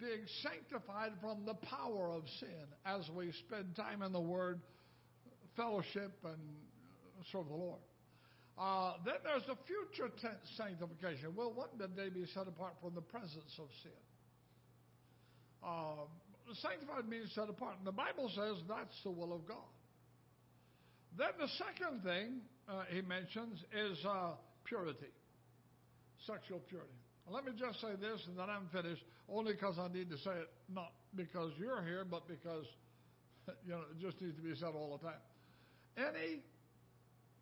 being sanctified from the power of sin as we spend time in the Word, fellowship, and serve the Lord. Uh, then there's the future tense sanctification. Will one day be set apart from the presence of sin? Uh, sanctified means set apart. And the Bible says that's the will of God. Then the second thing uh, he mentions is uh, purity, sexual purity. Let me just say this and then I'm finished, only because I need to say it, not because you're here, but because you know, it just needs to be said all the time. Any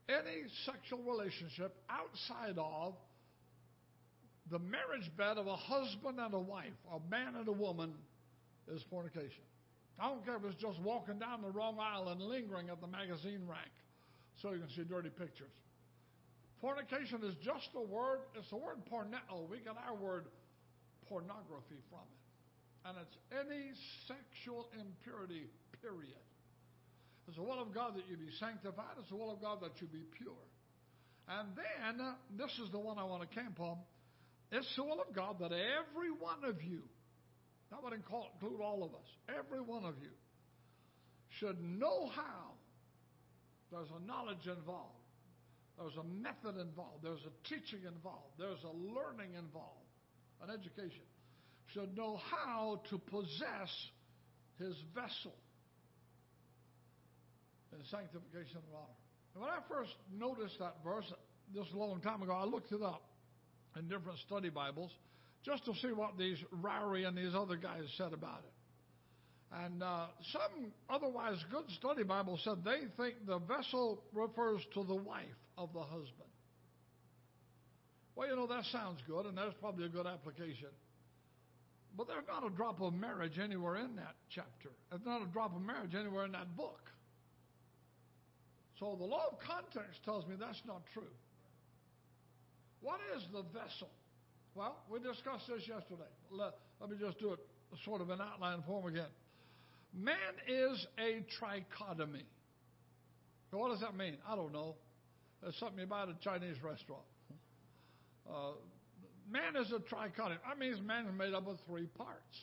any sexual relationship outside of the marriage bed of a husband and a wife, a man and a woman, is fornication. I don't care if it's just walking down the wrong aisle and lingering at the magazine rack so you can see dirty pictures. Fornication is just a word, it's the word porneia. We get our word pornography from it. And it's any sexual impurity, period. It's the will of God that you be sanctified. It's the will of God that you be pure. And then, this is the one I want to camp on. It's the will of God that every one of you, that would include all of us, every one of you, should know how. There's a knowledge involved. There's a method involved. There's a teaching involved. There's a learning involved, an education. Should know how to possess his vessel in sanctification and honor. And when I first noticed that verse, a long time ago, I looked it up in different study Bibles just to see what these Ryrie and these other guys said about it. And uh, some otherwise good study Bibles said they think the vessel refers to the wife of the husband. Well, you know, that sounds good, and that's probably a good application. But there's not a drop of marriage anywhere in that chapter. There's not a drop of marriage anywhere in that book. So the law of context tells me that's not true. What is the vessel? Well, we discussed this yesterday. Let, let me just do it sort of in outline form again. Man is a trichotomy. what does that mean? I don't know. It's something about a Chinese restaurant. Uh, man is a trichotomy. That means man is made up of three parts.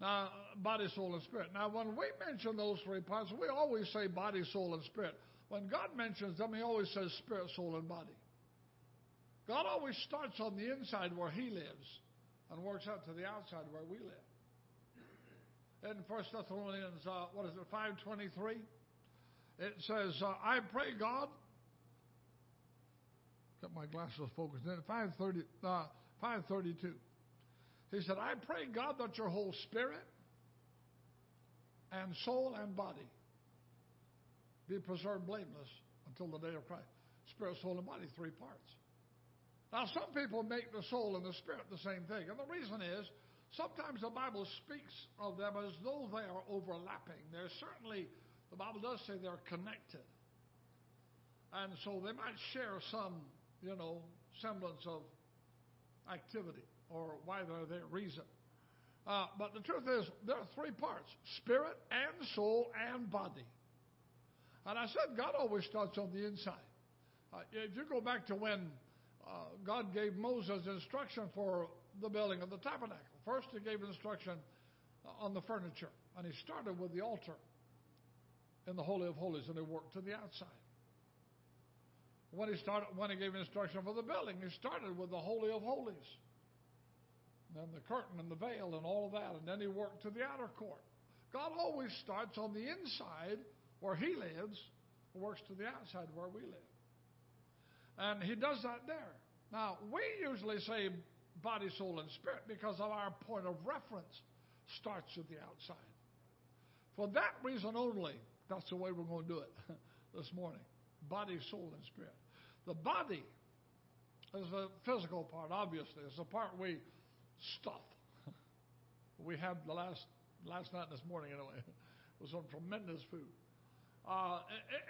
Now, body, soul, and spirit. Now, when we mention those three parts, we always say body, soul, and spirit. When God mentions them, He always says spirit, soul, and body. God always starts on the inside where He lives and works out to the outside where we live. In First Thessalonians, uh, what is it, 5.23? It says, uh, I pray God, got my glasses focused in, 530, uh, 532. He said, I pray God that your whole spirit and soul and body be preserved blameless until the day of Christ. Spirit, soul, and body, three parts. Now, some people make the soul and the spirit the same thing. And the reason is sometimes the Bible speaks of them as though they are overlapping. There's certainly, the Bible does say they're connected. And so they might share some, you know, semblance of activity or why they're there, reason. Uh, but the truth is, there are three parts spirit and soul and body. And I said God always starts on the inside. Uh, if you go back to when uh, God gave Moses instruction for the building of the tabernacle, first he gave instruction uh, on the furniture, and he started with the altar in the Holy of Holies, and he worked to the outside. When he started, when he gave instruction for the building, he started with the Holy of Holies and the curtain and the veil and all of that, and then he worked to the outer court. God always starts on the inside where he lives, works to the outside where we live. And he does that there. Now, we usually say body, soul, and spirit because of our point of reference starts at the outside. For that reason only, that's the way we're going to do it this morning body, soul, and spirit. The body is the physical part, obviously. It's the part we stuff. we had the last last night and this morning anyway. It was some tremendous food. Uh,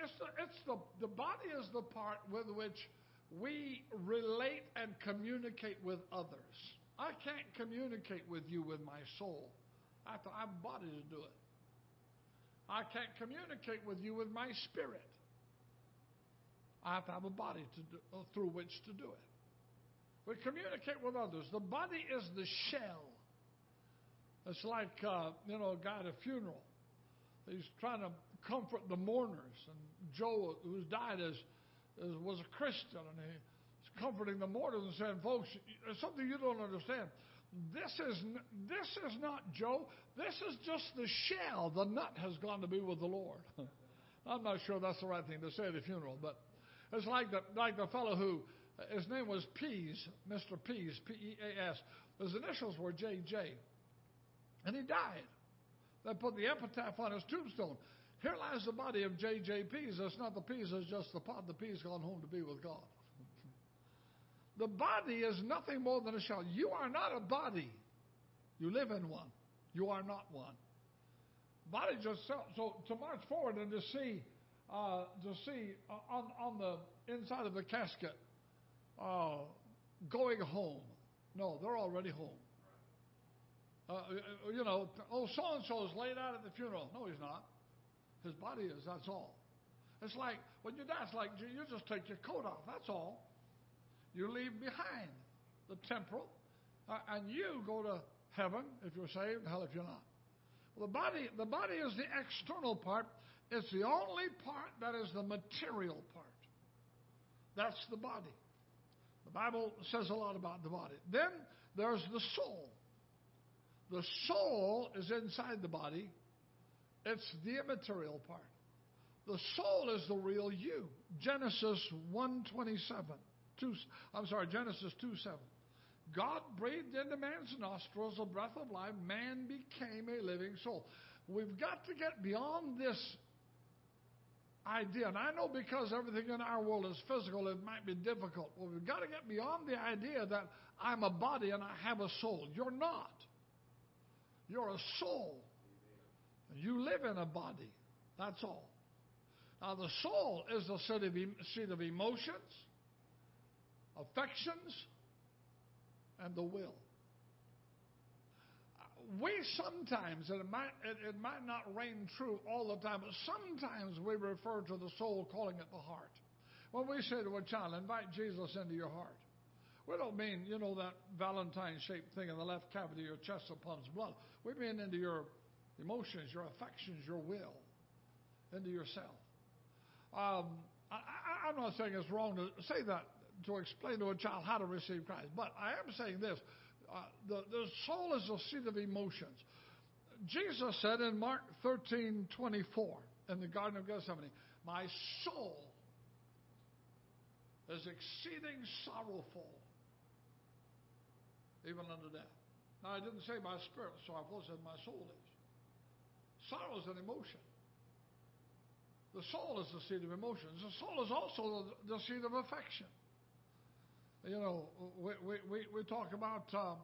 it's the, it's the, the body is the part with which we relate and communicate with others. I can't communicate with you with my soul. I have to have a body to do it. I can't communicate with you with my spirit. I have to have a body to do, through which to do it. We communicate with others. The body is the shell It's like, uh, you know, a guy at a funeral. He's trying to comfort the mourners. And Joe, who's died, is, was a Christian, and he's comforting the mourners and saying, folks, there's something you don't understand. This is, this is not Joe. This is just the shell. The nut has gone to be with the Lord. I'm not sure that's the right thing to say at a funeral, but it's like the, like the fellow who, his name was Pease, Mr. Pease, P E A S. His initials were J J. And he died. They put the epitaph on his tombstone. Here lies the body of J.J. Pease. It's not the peas, it's just the pod. The peas gone home to be with God. the body is nothing more than a shell. You are not a body. You live in one. You are not one. Body just so, so to march forward and to see uh, to see uh, on on the inside of the casket uh, going home. No, they're already home. Uh, you know, oh, so and so is laid out at the funeral. No, he's not. His body is, that's all. It's like when you die, it's like you just take your coat off, that's all. You leave behind the temporal, uh, and you go to heaven if you're saved, hell if you're not. Well, the body, the body is the external part. It's the only part that is the material part. That's the body. The Bible says a lot about the body. Then there's the soul. The soul is inside the body. It's the immaterial part. The soul is the real you. Genesis 127. Two, I'm sorry, Genesis 2 7. God breathed into man's nostrils a breath of life. Man became a living soul. We've got to get beyond this idea. And I know because everything in our world is physical, it might be difficult. Well, we've got to get beyond the idea that I'm a body and I have a soul. You're not. You're a soul. You live in a body. That's all. Now, the soul is the seat of emotions, affections, and the will. We sometimes, and it might, it, it might not ring true all the time, but sometimes we refer to the soul calling it the heart. When we say to a child, invite Jesus into your heart, we don't mean, you know, that Valentine shaped thing in the left cavity of your chest that pumps blood. We mean into your emotions, your affections, your will, into yourself. Um, I, am not saying it's wrong to say that to explain to a child how to receive Christ, but I am saying this uh, the, the soul is a seat of emotions. Jesus said in Mark 13 24 in the Garden of Gethsemane, My soul is exceeding sorrowful, even unto death. Now, I didn't say my spirit sorrowful, I said my soul is. Sorrow is an emotion. The soul is the seat of emotions. The soul is also the seat of affection. You know, we, we, we, talk about, um,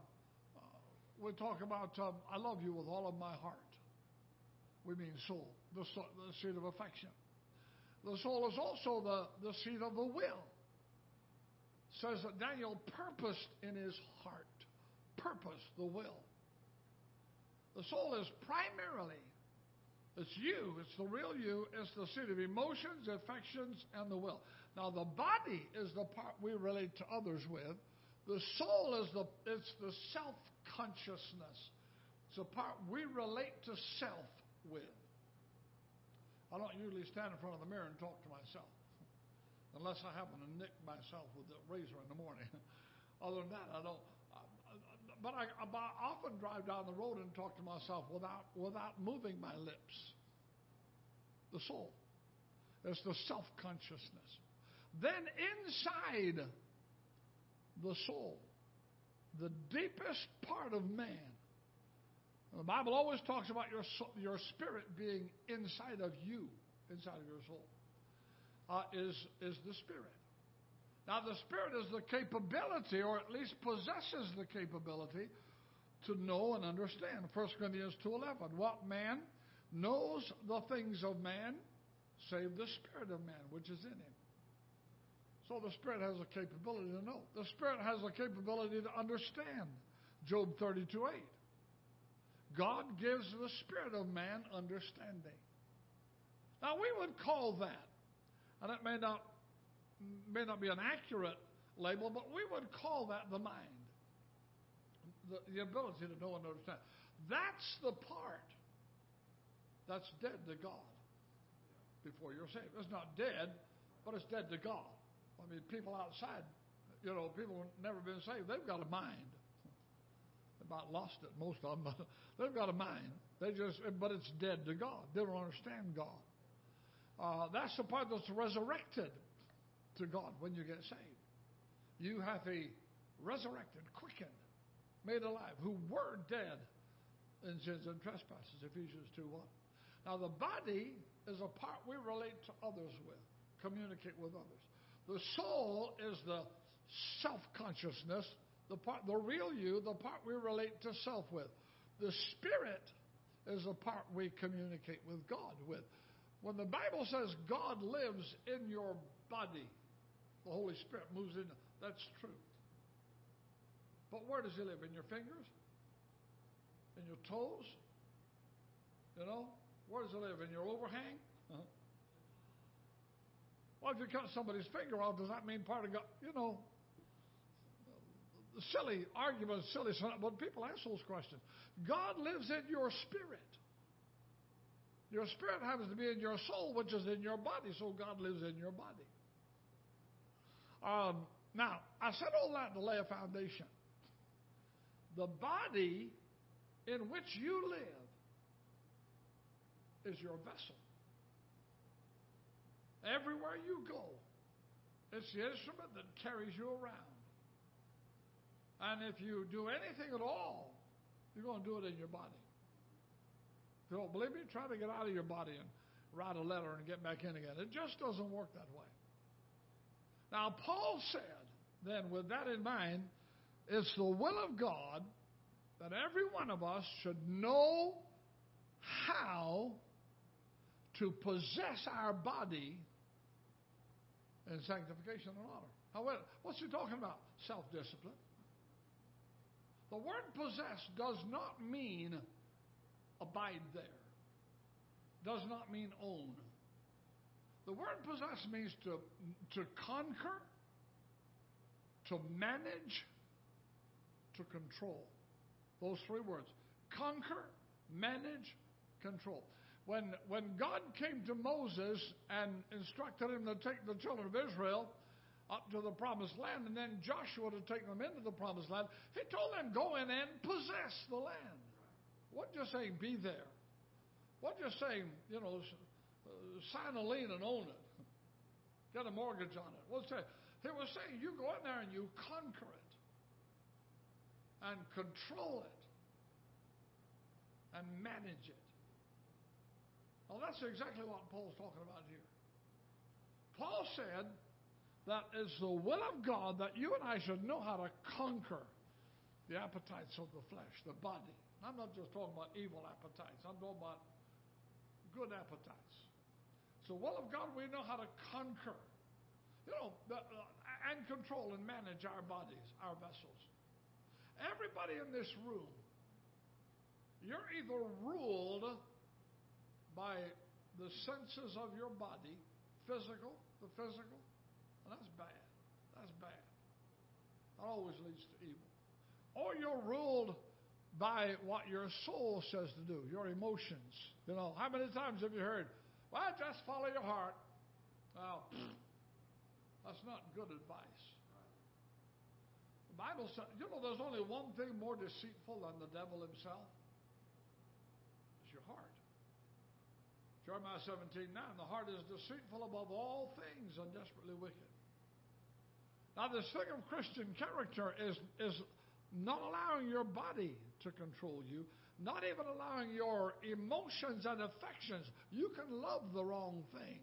we talk about, um, I love you with all of my heart. We mean soul, the, the seat of affection. The soul is also the, the seat of the will. It says that Daniel purposed in his heart. Purpose, the will. The soul is primarily it's you. It's the real you. It's the seat of emotions, affections, and the will. Now, the body is the part we relate to others with. The soul is the it's the self consciousness. It's the part we relate to self with. I don't usually stand in front of the mirror and talk to myself, unless I happen to nick myself with the razor in the morning. Other than that, I don't. But I, I often drive down the road and talk to myself without, without moving my lips. The soul. It's the self consciousness. Then inside the soul, the deepest part of man, the Bible always talks about your, your spirit being inside of you, inside of your soul, uh, is, is the spirit. Now, the Spirit is the capability, or at least possesses the capability, to know and understand. 1 Corinthians 2.11, what man knows the things of man, save the Spirit of man, which is in him. So the Spirit has a capability to know. The Spirit has a capability to understand. Job 32.8. God gives the Spirit of man understanding. Now, we would call that, and it may not may not be an accurate label, but we would call that the mind. the, the ability to know and understand. That's the part that's dead to God before you're saved. It's not dead, but it's dead to God. I mean, people outside, you know, people who've never been saved, they've got a mind. They about lost it, most of them, they've got a mind. They just, but it's dead to God. They don't understand God. Uh, that's the part that's resurrected to God when you get saved. You have a resurrected, quickened, made alive, who were dead in sins and trespasses, Ephesians 2 1. Now, the body is a part we relate to others with, communicate with others. The soul is the self consciousness, the part, the real you, the part we relate to self with. The spirit is the part we communicate with God with. When the Bible says God lives in your body, the Holy Spirit moves in. That's true. But where does He live? In your fingers? In your toes? You know? Where does He live? In your overhang? Uh-huh. Well, if you cut somebody's finger off, does that mean part of God? You know, silly arguments, silly, but people ask those questions. God lives in your spirit. Your spirit happens to be in your soul, which is in your body, so God lives in your body. Um, now, I said all that to lay a foundation. The body in which you live is your vessel. Everywhere you go, it's the instrument that carries you around. And if you do anything at all, you're going to do it in your body. If you don't believe me, try to get out of your body and write a letter and get back in again. It just doesn't work that way. Now, Paul said, then, with that in mind, it's the will of God that every one of us should know how to possess our body in sanctification and honor. What's he talking about? Self discipline. The word possess does not mean abide there, does not mean own. The word possess means to, to conquer, to manage, to control. Those three words conquer, manage, control. When, when God came to Moses and instructed him to take the children of Israel up to the promised land, and then Joshua to take them into the promised land, he told them, Go in and possess the land. What just saying, be there? What just saying, you know, sign a lien and own it? Get a mortgage on it. What's that? He was saying, you go in there and you conquer it and control it and manage it. Well, that's exactly what Paul's talking about here. Paul said that it's the will of God that you and I should know how to conquer the appetites of the flesh, the body. I'm not just talking about evil appetites, I'm talking about good appetites. So, will of God, we know how to conquer, you know, the, uh, and control and manage our bodies, our vessels. Everybody in this room, you're either ruled by the senses of your body, physical, the physical, and that's bad. That's bad. That always leads to evil. Or you're ruled by what your soul says to do, your emotions. You know, how many times have you heard, well, just follow your heart? Well, that's not good advice. The Bible says, you know, there's only one thing more deceitful than the devil himself. It's your heart. Jeremiah 17, 9, the heart is deceitful above all things and desperately wicked. Now, this thing of Christian character is, is not allowing your body to control you, not even allowing your emotions and affections. You can love the wrong thing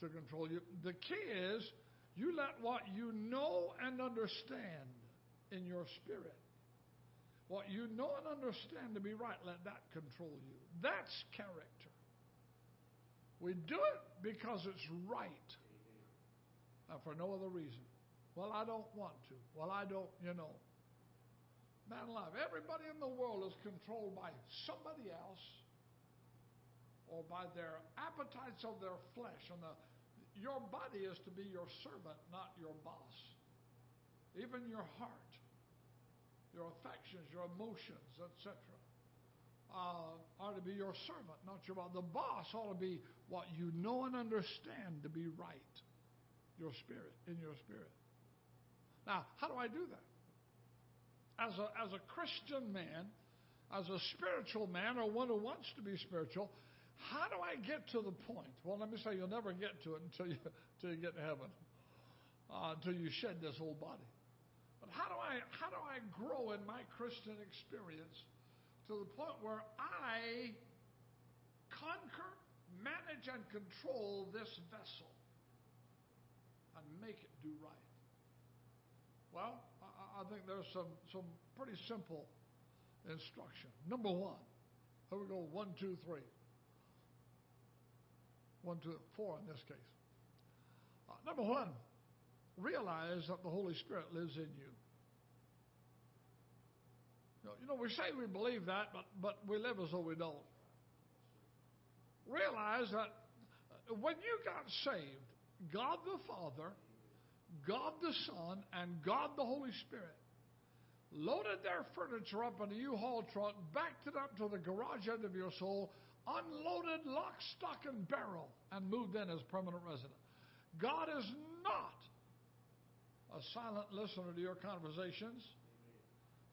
to control you. The key is you let what you know and understand in your spirit, what you know and understand to be right, let that control you. That's character. We do it because it's right. And for no other reason. Well, I don't want to. Well, I don't, you know. Man alive, everybody in the world is controlled by somebody else or by their appetites of their flesh. And the, your body is to be your servant, not your boss. Even your heart. your affections, your emotions, etc., uh, are to be your servant, not your boss. The boss ought to be what you know and understand to be right, your spirit, in your spirit. Now, how do I do that? As a, as a Christian man, as a spiritual man, or one who wants to be spiritual, how do I get to the point? Well, let me say, you'll never get to it until you, until you get to heaven, uh, until you shed this old body. But how do I how do I grow in my Christian experience to the point where I conquer, manage, and control this vessel and make it do right? Well, I, think there's some some pretty simple instruction. Number one, here we go. One, two, three. One, two, four in this case. Uh, number one, realize that the Holy Spirit lives in you. You know, we say we believe that, but, but we live as though we don't. Realize that when you got saved, God the Father, God the Son, and God the Holy Spirit loaded their furniture up in a U-Haul truck, backed it up to the garage end of your soul, unloaded lock, stock, and barrel, and moved in as permanent resident. God is not a silent listener to your conversations.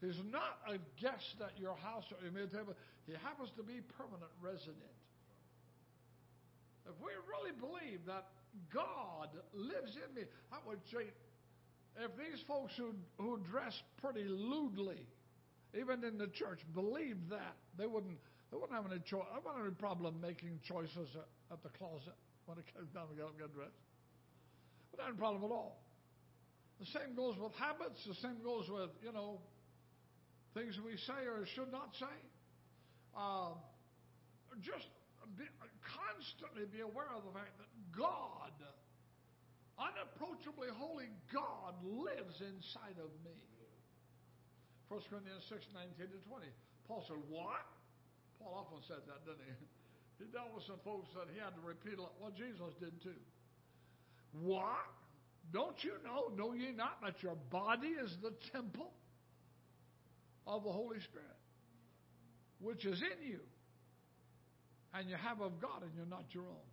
He's not a guest at your house or your meal table. He happens to be permanent resident. If we really believe that God lives in me, I would say, if these folks who, who dress pretty lewdly, even in the church, believed that, they wouldn't, they wouldn't have any choice. I wouldn't have any problem making choices at, at the closet when it comes down to get get dressed. Have any problem at all. The same goes with habits. The same goes with, you know, things we say or should not say. Uh, just be, constantly be aware of the fact that God, unapproachably holy God, lives inside of me. 1 Corinthians 6, 19 to 20. Paul said, What? Paul often said that, didn't he? He dealt with some folks that he had to repeat what well, Jesus did too. What? Don't you know, know ye not that your body is the temple of the Holy Spirit, which is in you, and you have of God, and you're not your own?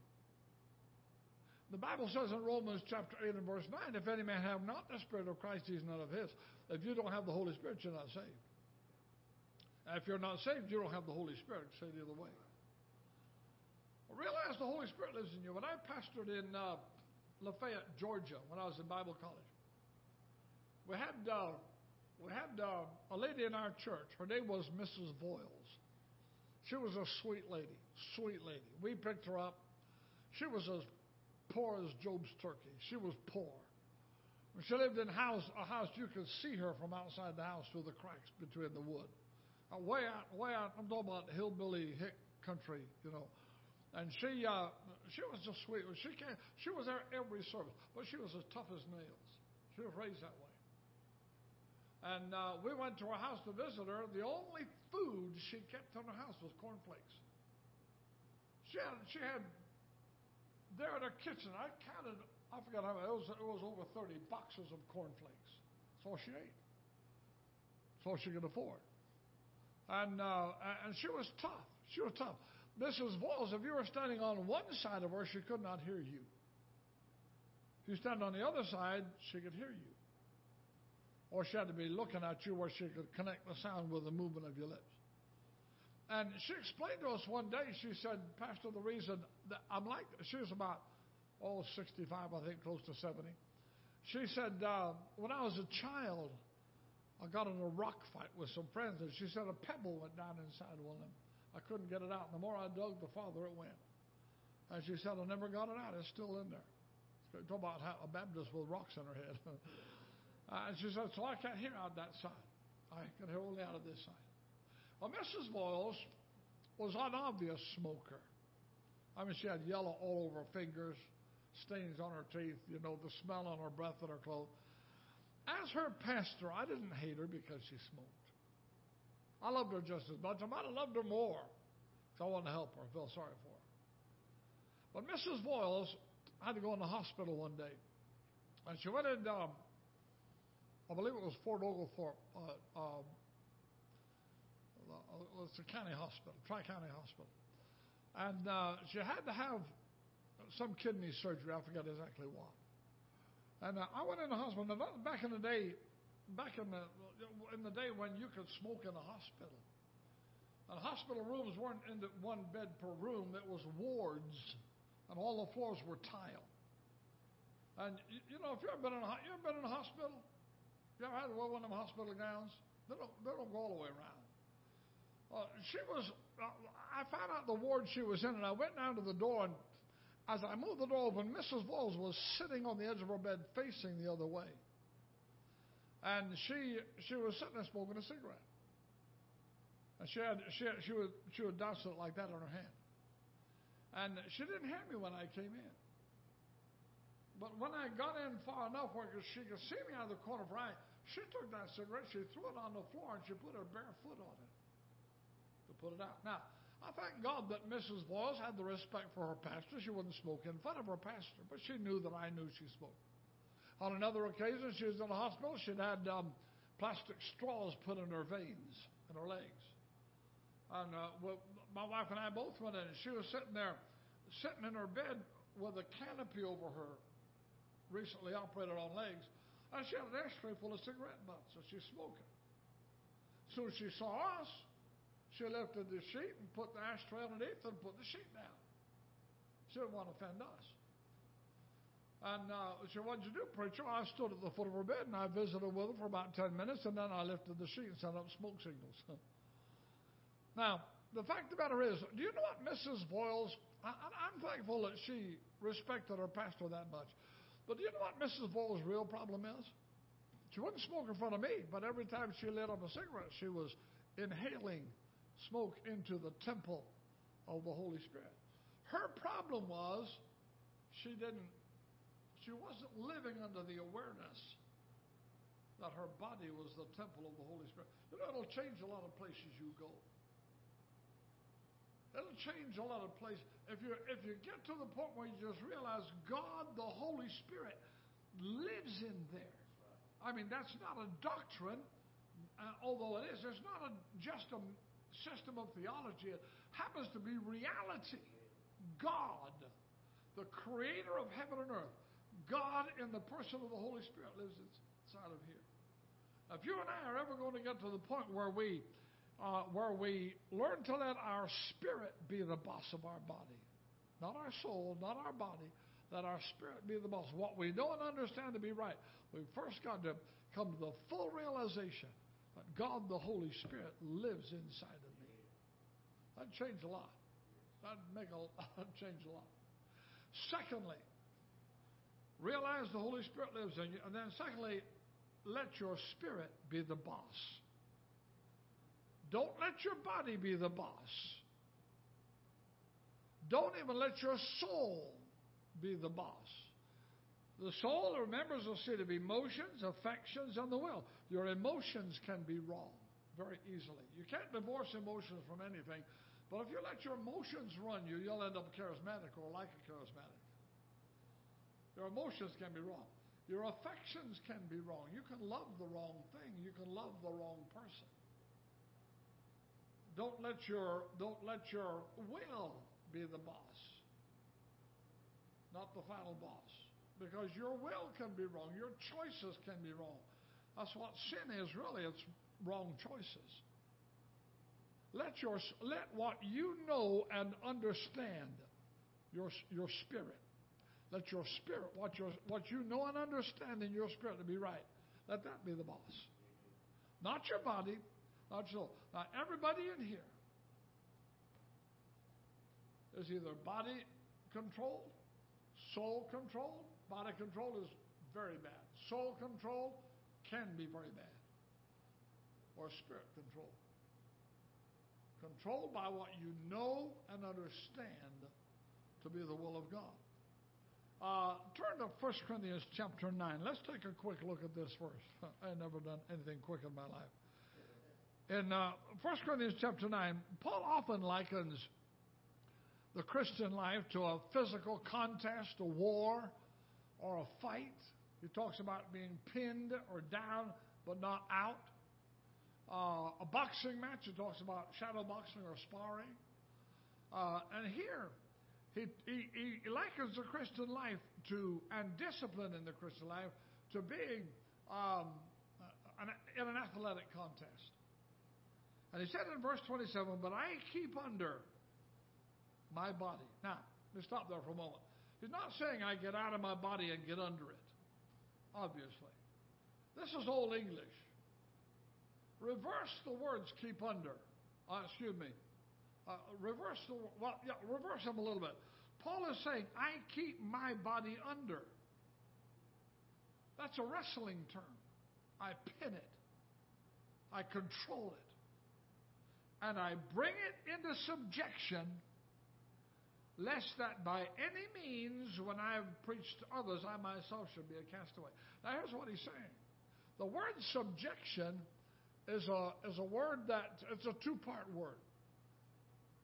The Bible says in Romans chapter 8 and verse 9, if any man have not the Spirit of Christ, he's none of his. If you don't have the Holy Spirit, you're not saved. If you're not saved, you don't have the Holy Spirit. Say the other way. Realize the Holy Spirit lives in you. When I pastored in uh, Lafayette, Georgia, when I was in Bible college. We had uh, we had uh, a lady in our church. Her name was Mrs. Voiles. She was a sweet lady, sweet lady. We picked her up. She was as poor as Job's turkey. She was poor. She lived in house, a house you could see her from outside the house through the cracks between the wood. Uh, way out, way out. I'm talking about hillbilly hick country, you know. And she, uh, she was just sweet. She came, she was there every service, but she was as tough as nails. She was raised that way. And uh, we went to her house to visit her. The only food she kept in her house was cornflakes. She had, she had there in her kitchen. I counted. I forgot how many. It was, it was over 30 boxes of cornflakes. That's all she ate. That's all she could afford. And uh, and she was tough. She was tough. Mrs. Voss, if you were standing on one side of her, she could not hear you. If you stand on the other side, she could hear you. Or she had to be looking at you where she could connect the sound with the movement of your lips. And she explained to us one day, she said, Pastor, the reason that I'm like, she was about, oh, 65, I think, close to 70. She said, uh, when I was a child, I got in a rock fight with some friends, and she said a pebble went down inside one of them. I couldn't get it out. And the more I dug, the farther it went. And she said, I never got it out. It's still in there. Talk about how a Baptist with rocks in her head. uh, and she said, so I can't hear out that side. I can hear only out of this side. Well, Mrs. Voiles was an obvious smoker. I mean, she had yellow all over her fingers, stains on her teeth, you know, the smell on her breath and her clothes. As her pastor, I didn't hate her because she smoked. I loved her just as much. I might have loved her more because I wanted to help her. I felt sorry for her. But Mrs. Voiles had to go in the hospital one day. And she went in, um, I believe it was Fort Oglethorpe. Uh, um, uh, it's a county hospital, Tri County Hospital. And uh, she had to have some kidney surgery. I forget exactly what. And uh, I went in the hospital. Now, back in the day, back in the in the day when you could smoke in a hospital. And hospital rooms weren't in the one bed per room. It was wards, and all the floors were tile. And you, know, if you've been in a, you ever been in a hospital, you ever had to wear one of them hospital gowns? They don't, they don't go all the way around. Uh, she was, uh, I found out the ward she was in, and I went down to the door, and as I moved the door open, Mrs. Voles was sitting on the edge of her bed facing the other way. And she, she was sitting there smoking a cigarette. And she had, she, had, she, would, she would douse it like that on her hand. And she didn't hear me when I came in. But when I got in far enough where she could see me out of the corner of her eye, she took that cigarette, she threw it on the floor, and she put her bare foot on it to put it out. Now, I thank God that Mrs. Voles had the respect for her pastor. She wouldn't smoke in front of her pastor, but she knew that I knew she smoked. On another occasion, she was in the hospital. She'd had um, plastic straws put in her veins and her legs. And uh, well, my wife and I both went in, and she was sitting there, sitting in her bed with a canopy over her, recently operated on legs. And she had an ashtray full of cigarette butts, so she's smoking. Soon as she saw us. She lifted the sheet and put the ashtray underneath and put the sheet down. She didn't want to offend us. And uh, she said, What'd you do, preacher? I stood at the foot of her bed and I visited with her for about 10 minutes and then I lifted the sheet and sent up smoke signals. now, the fact of the matter is, do you know what Mrs. Voles, I, I'm thankful that she respected her pastor that much. But do you know what Mrs. Voles' real problem is? She wouldn't smoke in front of me, but every time she lit up a cigarette, she was inhaling smoke into the temple of the Holy Spirit. Her problem was she didn't, she wasn't living under the awareness that her body was the temple of the Holy Spirit. You know, it'll change a lot of places you go. It'll change a lot of places. If you if you get to the point where you just realize God, the Holy Spirit, lives in there. I mean, that's not a doctrine, uh, although it is. It's not a, just a system of theology. It happens to be reality. God, the creator of heaven and earth, God in the person of the Holy Spirit lives inside of here. If you and I are ever going to get to the point where we uh, where we learn to let our spirit be the boss of our body, not our soul, not our body, let our spirit be the boss. What we know and understand to be right, we've first got to come to the full realization that God the Holy Spirit lives inside of me. That'd change a lot. That'd make a that'd change a lot. Secondly, realize the Holy Spirit lives in you. And then secondly, let your spirit be the boss. Don't let your body be the boss. Don't even let your soul be the boss. The soul, remember, is a set of emotions, affections, and the will. Your emotions can be wrong very easily. You can't divorce emotions from anything, but if you let your emotions run you, you'll end up charismatic or like a charismatic. Your emotions can be wrong. Your affections can be wrong. You can love the wrong thing. You can love the wrong person. Don't let your don't let your will be the boss, not the final boss because your will can be wrong, your choices can be wrong. That's what sin is really, it's wrong choices. Let, your, let what you know and understand, your, your spirit, let your spirit, what, your, what you know and understand in your spirit to be right, let that be the boss. Not your body, not soul. Now, everybody in here is either body controlled, soul controlled, Body control is very bad. Soul control can be very bad. Or spirit control. Controlled by what you know and understand to be the will of God. Uh, turn to 1 Corinthians chapter 9. Let's take a quick look at this first. I've never done anything quick in my life. In uh, 1 Corinthians chapter 9, Paul often likens the Christian life to a physical contest, a war, or a fight. He talks about being pinned or down but not out. Uh, a boxing match, he talks about shadow boxing or sparring. Uh, and here, he, he, he likens the Christian life to, and discipline in the Christian life, to being um, an, in an athletic contest. And he said in verse 27, But I keep under my body. Now, let me stop there for a moment. He's not saying I get out of my body and get under it, obviously. This is Old English. Reverse the words keep under. Uh, excuse me. Uh, reverse the well, yeah, reverse them a little bit. Paul is saying, I keep my body under. That's a wrestling term. I pin it. I control it. And I bring it into subjection, lest that by any means, when I have preached to others, I myself should be a castaway. Now, here's what he's saying the word subjection is a, is a word that, it's a two part word.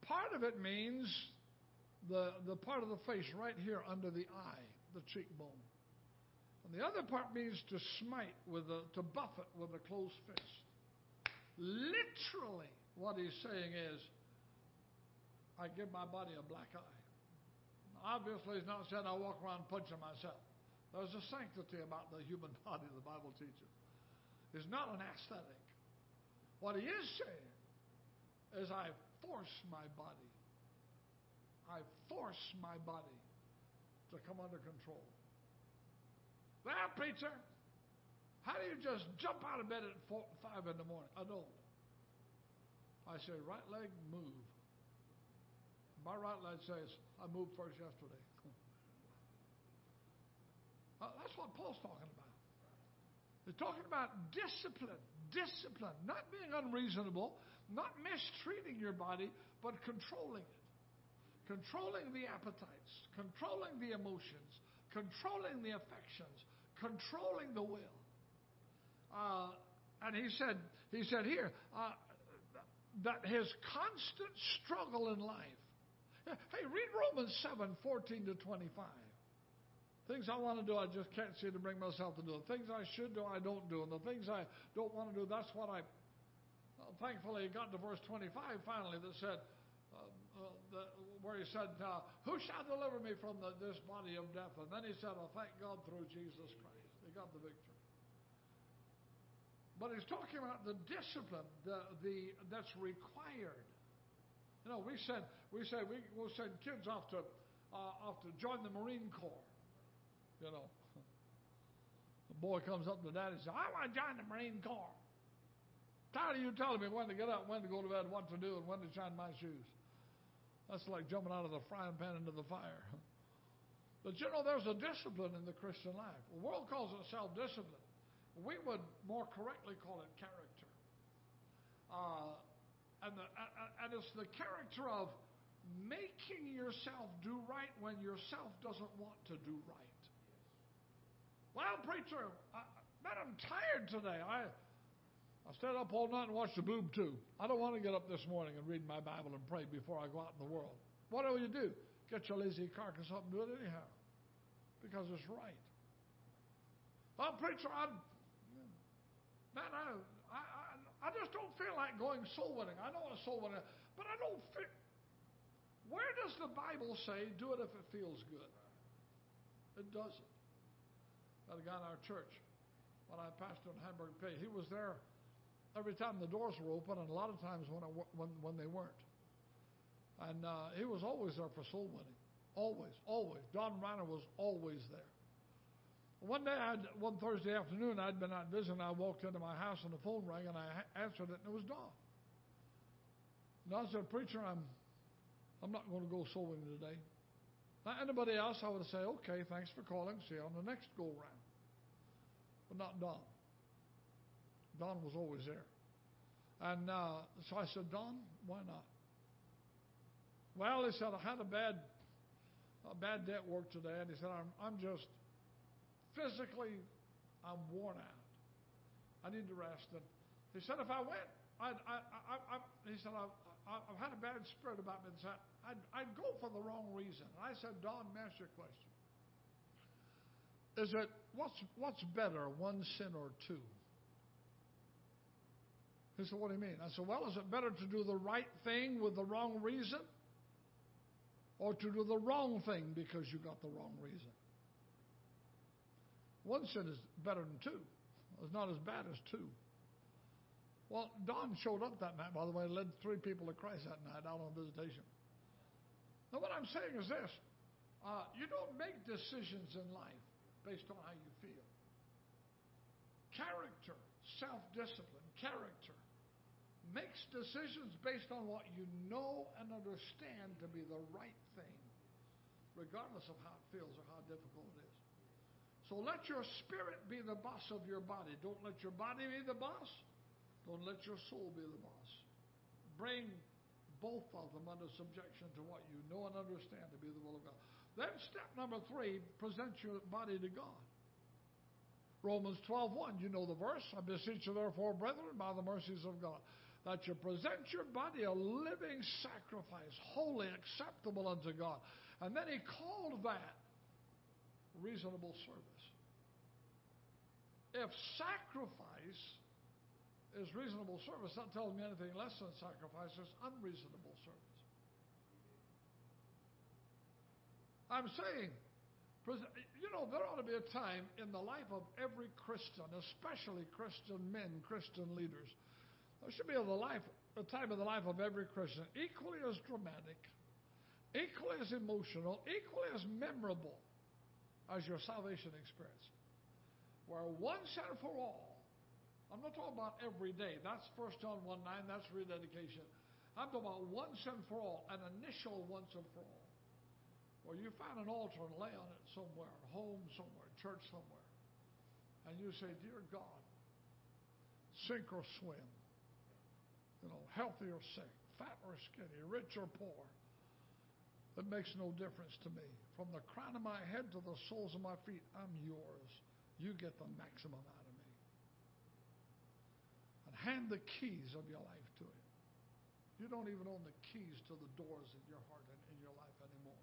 Part of it means the, the part of the face right here under the eye, the cheekbone. And the other part means to smite with a, to buffet with a closed fist. Literally, what he's saying is, I give my body a black eye. Obviously, he's not saying I walk around punching myself. There's a sanctity about the human body, the Bible teaches. It's not an ascetic. What he is saying is, I force my body. I force my body to come under control. Well, preacher, how do you just jump out of bed at four, five in the morning? I don't. I say, right leg, move. My right leg says, I moved first yesterday. That's what Paul's talking about. He's talking about discipline, discipline, not being unreasonable, not mistreating your body, but controlling it. Controlling the appetites, controlling the emotions, controlling the affections, controlling the will. Uh, and he said, he said here uh, that his constant struggle in life. Hey, read Romans 7 14 to 25. Things I want to do, I just can't seem to bring myself to do. The things I should do, I don't do. And the things I don't want to do, that's what I. Well, thankfully, got to verse 25 finally that said, uh, uh, the, where he said, uh, Who shall deliver me from the, this body of death? And then he said, I oh, thank God through Jesus Christ. He got the victory. But he's talking about the discipline the, the, that's required. You know, we said we said we will send kids off to uh, off to join the Marine Corps. You know, the boy comes up to dad and says, I want to join the Marine Corps. Tired of you telling me when to get up, when to go to bed, what to do, and when to shine my shoes. That's like jumping out of the frying pan into the fire. But you know, there's a discipline in the Christian life. The world calls it self discipline. We would more correctly call it character. Uh, and, the, and it's the character of making yourself do right when yourself doesn't want to do right. Well, preacher, I, man, I'm tired today. I, I stayed up all night and watched the boob too. I don't want to get up this morning and read my Bible and pray before I go out in the world. What do you do? Get your lazy carcass up and do it anyhow. Because it's right. Well, preacher, I'm, man, I, I, I just don't feel like going soul winning. I know a soul winning, but I don't feel. Where does the Bible say do it if it feels good? It doesn't. A guy in our church when I pastored in Hamburg Pay. He was there every time the doors were open, and a lot of times when I, when when they weren't. And uh, he was always there for soul winning, always, always. Don Reiner was always there. One day, I'd, one Thursday afternoon, I'd been out visiting. I walked into my house and the phone rang, and I answered it, and it was Don. I said, "Preacher, I'm I'm not going to go soul winning today." Now, anybody else, I would say, okay, thanks for calling. See you on the next go round. But not Don. Don was always there. And uh, so I said, Don, why not? Well, he said, I had a bad, a bad day at work today. And he said, I'm, I'm just physically, I'm worn out. I need to rest. And he said, if I went, I'd, I, I, I, he said, I, I've had a bad spirit about me. So I'd, I'd go for the wrong reason. And I said, Don, ask you a question. is it what's what's better, one sin or two? He said, What do you mean? I said, Well, is it better to do the right thing with the wrong reason? Or to do the wrong thing because you got the wrong reason? One sin is better than two. It's not as bad as two. Well, Don showed up that night, by the way, led three people to Christ that night out on visitation. Now, what I'm saying is this uh, you don't make decisions in life based on how you feel. Character, self discipline, character makes decisions based on what you know and understand to be the right thing, regardless of how it feels or how difficult it is. So let your spirit be the boss of your body. Don't let your body be the boss. Don't let your soul be the boss. Bring both of them under subjection to what you know and understand to be the will of God. Then step number three, present your body to God. Romans 12:1, you know the verse. I beseech you therefore, brethren, by the mercies of God, that you present your body a living sacrifice, holy, acceptable unto God. And then he called that reasonable service. If sacrifice is reasonable service, that tells me anything less than sacrifice is unreasonable service. I'm saying, you know, there ought to be a time in the life of every Christian, especially Christian men, Christian leaders. There should be a, life, a time in the life of every Christian equally as dramatic, equally as emotional, equally as memorable as your salvation experience. Where once and for all, I'm not talking about every day. That's 1 John 1 9, that's rededication. I'm talking about once and for all, an initial once and for all. Where you find an altar and lay on it somewhere, home somewhere, church somewhere. And you say, Dear God, sink or swim, you know, healthy or sick, fat or skinny, rich or poor. It makes no difference to me. From the crown of my head to the soles of my feet, I'm yours. You get the maximum out of me. And hand the keys of your life to Him. You don't even own the keys to the doors in your heart and in your life anymore.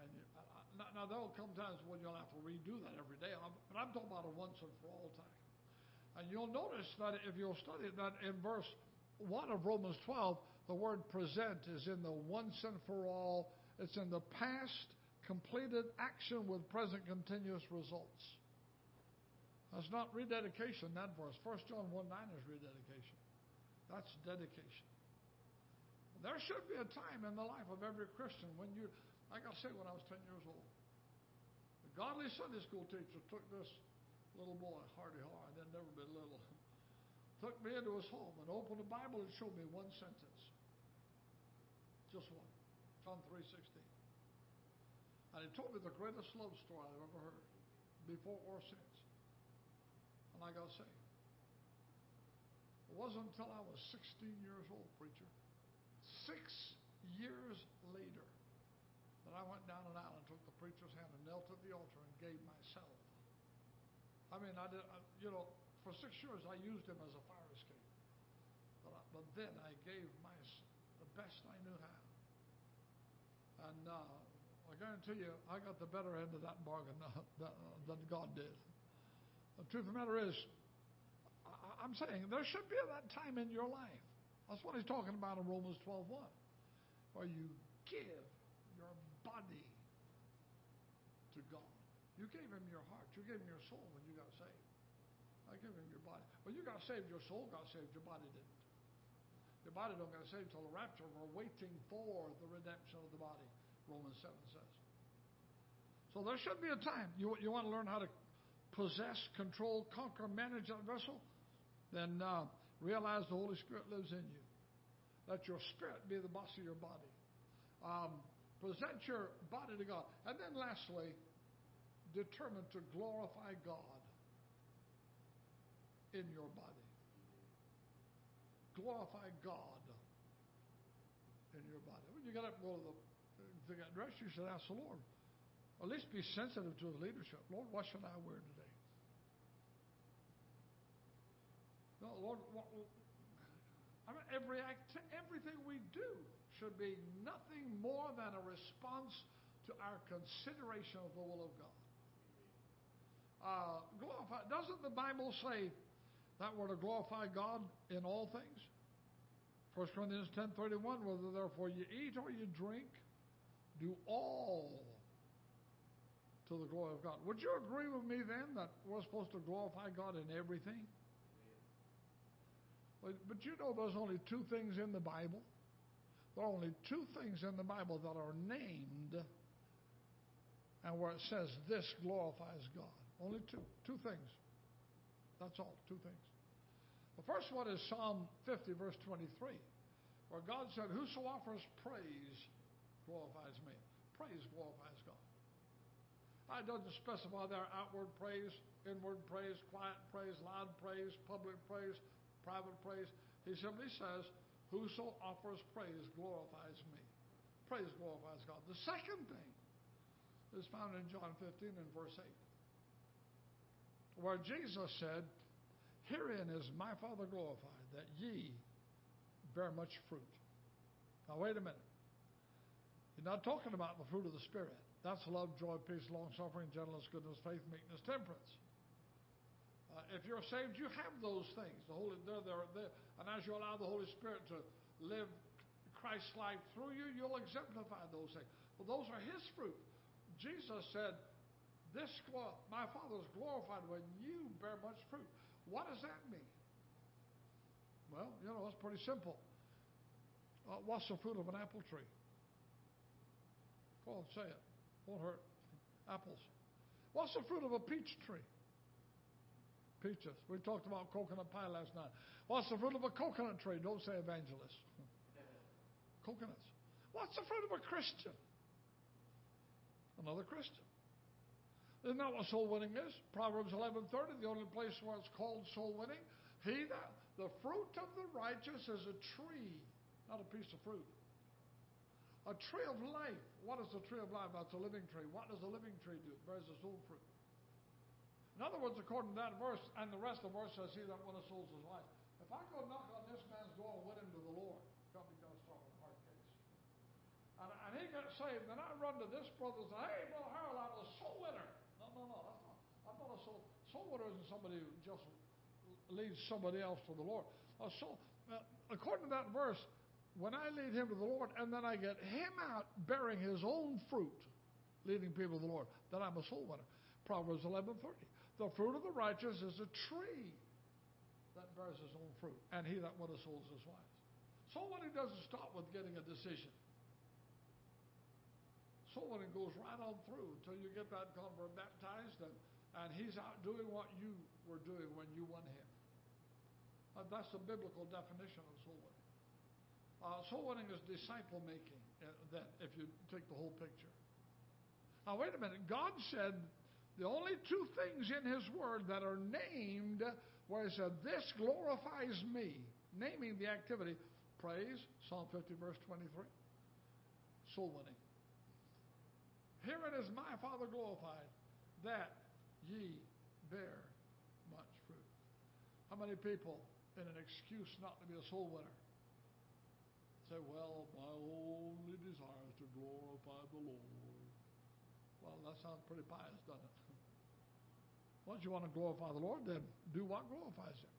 And you, uh, uh, now, now, there'll come times when you'll have to redo that every day, but I'm talking about a once and for all time. And you'll notice that if you'll study that in verse 1 of Romans 12, the word present is in the once and for all, it's in the past completed action with present continuous results. That's not rededication, that verse. 1 John 1 9 is rededication. That's dedication. There should be a time in the life of every Christian when you, like I say, when I was 10 years old, the godly Sunday school teacher took this little boy, Hardy Har, then never been little, took me into his home and opened the Bible and showed me one sentence. Just one. John 3.16. And he told me the greatest love story I've ever heard, before or since. And I got saved. It wasn't until I was 16 years old, preacher, six years later, that I went down an aisle and took the preacher's hand and knelt at the altar and gave myself I mean, I did, I, you know, for six years I used him as a fire escape. But, I, but then I gave my the best I knew how. And uh, I guarantee you, I got the better end of that bargain than God did. The truth of the matter is, I'm saying there should be that time in your life. That's what he's talking about in Romans 12:1, where you give your body to God. You gave him your heart. You gave him your soul when you got saved. I gave him your body. When you got saved, your soul got saved. Your body didn't. Your body don't get saved till the rapture. We're waiting for the redemption of the body. Romans 7 says. So there should be a time. You, you want to learn how to possess, control, conquer, manage that vessel? Then uh, realize the Holy Spirit lives in you. Let your spirit be the boss of your body. Um, present your body to God. And then lastly, determined to glorify God in your body. Glorify God in your body. When you get up go to the to get dressed, you should ask the Lord. At least be sensitive to His leadership. Lord, what should I wear today? No, Lord, what, I mean, every act, everything we do should be nothing more than a response to our consideration of the will of God. uh, glorify. Doesn't the Bible say that we're to glorify God in all things? 1 Corinthians 10.31, whether therefore you eat or you drink, do all to the glory of God. Would you agree with me then that we're supposed to glorify God in everything? But, you know there's only two things in the Bible. There are only two things in the Bible that are named and where it says this glorifies God. Only two. Two things. That's all. Two things. The first one is Psalm 50, verse 23, where God said, Whoso offers praise glorifies me. Praise glorifies God. It doesn't specify there outward praise, inward praise, quiet praise, loud praise, public praise, private praise. He simply says, Whoso offers praise glorifies me. Praise glorifies God. The second thing is found in John 15 and verse 8, where Jesus said, Herein is my Father glorified, that ye bear much fruit. Now, wait a minute. He's not talking about the fruit of the Spirit. That's love, joy, peace, long suffering, gentleness, goodness, faith, meekness, temperance. Uh, if you're saved, you have those things. The Holy, they're, they're, they're, and as you allow the Holy Spirit to live Christ's life through you, you'll exemplify those things. Well, those are His fruit. Jesus said, "This my Father is glorified when you bear much fruit." What does that mean? Well, you know, it's pretty simple. Uh, what's the fruit of an apple tree? Go on, say it. Won't hurt. Apples. What's the fruit of a peach tree? Peaches. We talked about coconut pie last night. What's the fruit of a coconut tree? Don't say evangelist. Coconuts. What's the fruit of a Christian? Another Christian. Isn't that what soul winning is? Proverbs 11:30, the only place where it's called soul winning. He that the fruit of the righteous is a tree, not a piece of fruit. A tree of life. What is a tree of life? That's a living tree. What does a living tree do? It bears its own fruit. In other words, according to that verse, and the rest of the verse says, He that winneth souls is life. If I go knock on this man's door and win him to the Lord, God be going to start hard case. And, and he gets saved, and I run to this brother and say, Hey, Brother Harold, I'm a soul winner. No, no, no, that's not. I'm not a soul. Soul winner isn't somebody who just leads somebody else to the Lord. A soul, uh, according to that verse, when I lead him to the Lord and then I get him out bearing his own fruit, leading people to the Lord, then I'm a soul winner. Proverbs 11:30. The fruit of the righteous is a tree that bears his own fruit, and he that winneth souls is wise. Soul winning doesn't stop with getting a decision. Soul winning goes right on through until you get that convert baptized, and, and he's out doing what you were doing when you won him. Uh, that's the biblical definition of soul winning. Uh, soul winning is disciple making, uh, if you take the whole picture. Now, wait a minute. God said the only two things in His Word that are named where He said, This glorifies me, naming the activity, praise, Psalm 50, verse 23, soul winning. Herein is my Father glorified, that ye bear much fruit. How many people in an excuse not to be a soul winner say, Well, my only desire is to glorify the Lord. Well, that sounds pretty pious, doesn't it? Once you want to glorify the Lord, then do what glorifies Him.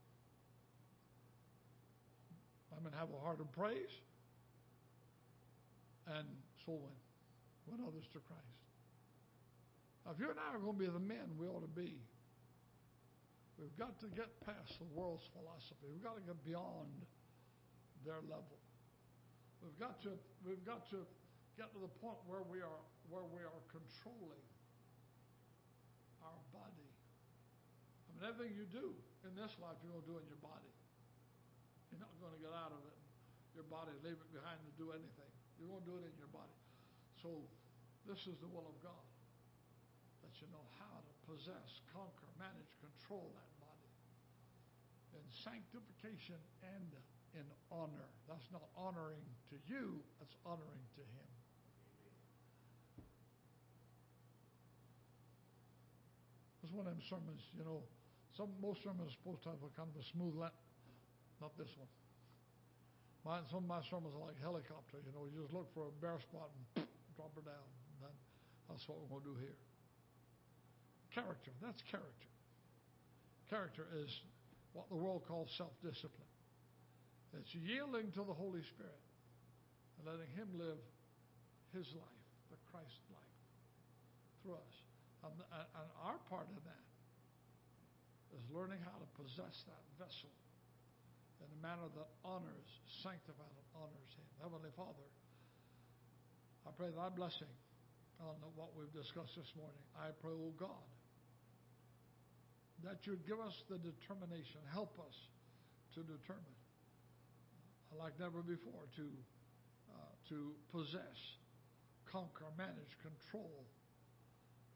I mean, have a heart of praise and soul win. Win others to Christ. Now, if you and I are going to be the men we ought to be, we've got to get past the world's philosophy. We've got to get beyond their level. We've got to, we've got to get to the point where we are, where we are controlling our body. I mean, everything you do in this life, you're going to do in your body. You're not going to get out of it, your body, leave it behind to do anything. You're going to do it in your body. So, this is the will of God that you know how to possess, conquer, manage, control that body in sanctification and in honor. That's not honoring to you, that's honoring to Him. That's one of them sermons, you know. Some most sermons are supposed to have a kind of a smooth line. Not this one. Mine, some of my sermons are like helicopter, you know. You just look for a bare spot and drop her down. And that's what we're going to do here. character. That's character. Character is what the world calls self It's yielding to the Holy Spirit and letting Him live His life, the Christ life, through us. Um, and, and our part in that is learning how to possess that vessel in a manner that honors, sanctifies, and honors Him. Heavenly Father, I pray thy blessing on what we've discussed this morning. I pray, O oh God, that you'd give us the determination, help us to determine, like never before, to uh, to possess, conquer, manage, control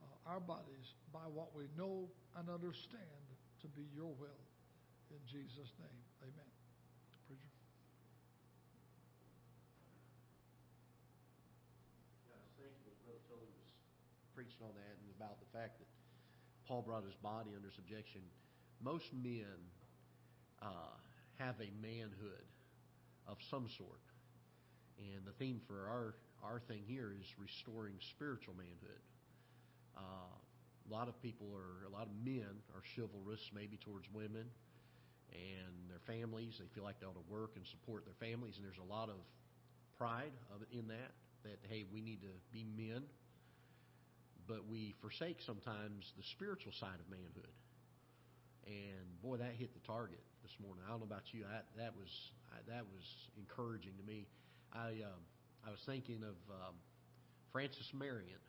uh, our bodies by what we know and understand to be your will. In Jesus' name, amen. Preacher. preaching on that and about the fact that Paul brought his body under subjection. Most men uh, have a manhood of some sort, and the theme for our our thing here is restoring spiritual manhood. Uh, a lot of people are, a lot of men are chivalrous maybe towards women and their families. They feel like they ought to work and support their families, and there's a lot of pride of, in that. That hey, we need to be men but we forsake sometimes the spiritual side of manhood. And boy, that hit the target this morning. I don't know about you. I, that was I, that was encouraging to me. I um, I was thinking of um, Francis Marion,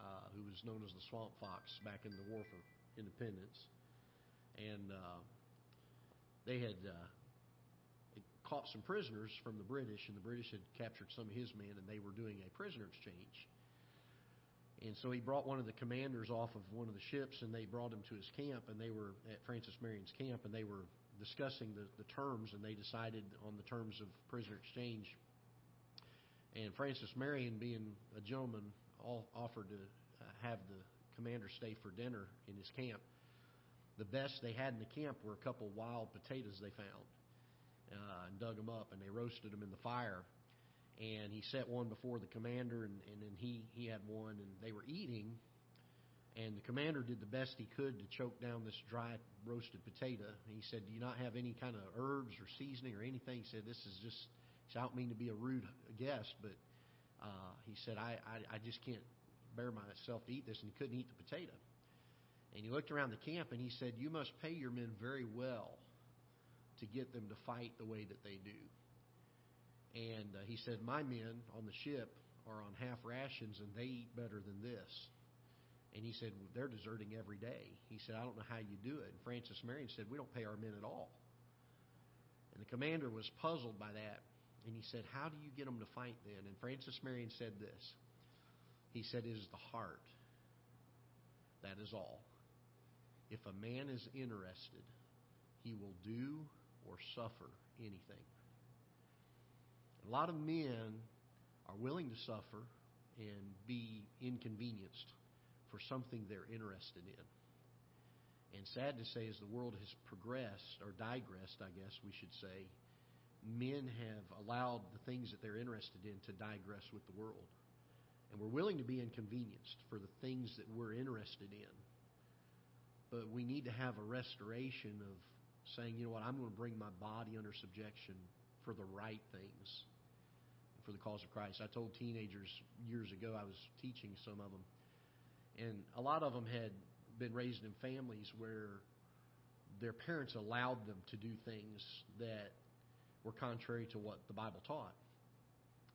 uh, who was known as the Swamp Fox back in the War for Independence, and uh, they had uh, caught some prisoners from the British, and the British had captured some of his men, and they were doing a prisoner exchange. And so he brought one of the commanders off of one of the ships, and they brought him to his camp, and they were at Francis Marion's camp, and they were discussing the, the terms, and they decided on the terms of prisoner exchange. And Francis Marion, being a gentleman, all offered to uh, have the commander stay for dinner in his camp. The best they had in the camp were a couple wild potatoes they found, uh, and dug them up, and they roasted them in the fire and he set one before the commander, and, and then he he had one, and they were eating, and the commander did the best he could to choke down this dry roasted potato. He said, "Do you not have any kind of herbs or seasoning or anything?" He said, "This is just." "I don't mean to be a rude guest, but uh, he said I, I I just can't bear myself to eat this," and he couldn't eat the potato. And he looked around the camp and he said, "You must pay your men very well to get them to fight the way that they do." And uh, he said, My men on the ship are on half rations and they eat better than this. And he said, well, They're deserting every day. He said, I don't know how you do it. And Francis Marion said, We don't pay our men at all. And the commander was puzzled by that. And he said, How do you get them to fight then? And Francis Marion said this He said, It is the heart. That is all. If a man is interested, he will do or suffer anything. A lot of men are willing to suffer and be inconvenienced for something they're interested in. And sad to say, as the world has progressed, or digressed, I guess we should say, men have allowed the things that they're interested in to digress with the world. And we're willing to be inconvenienced for the things that we're interested in. But we need to have a restoration of saying, you know what, I'm going to bring my body under subjection for the right things for the cause of Christ. I told teenagers years ago, I was teaching some of them, and a lot of them had been raised in families where their parents allowed them to do things that were contrary to what the Bible taught.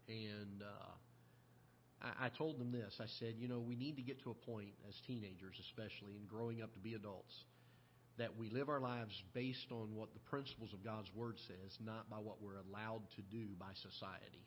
And uh, I, I told them this I said, you know, we need to get to a point as teenagers, especially, and growing up to be adults, that we live our lives based on what the principles of God's Word says, not by what we're allowed to do by society.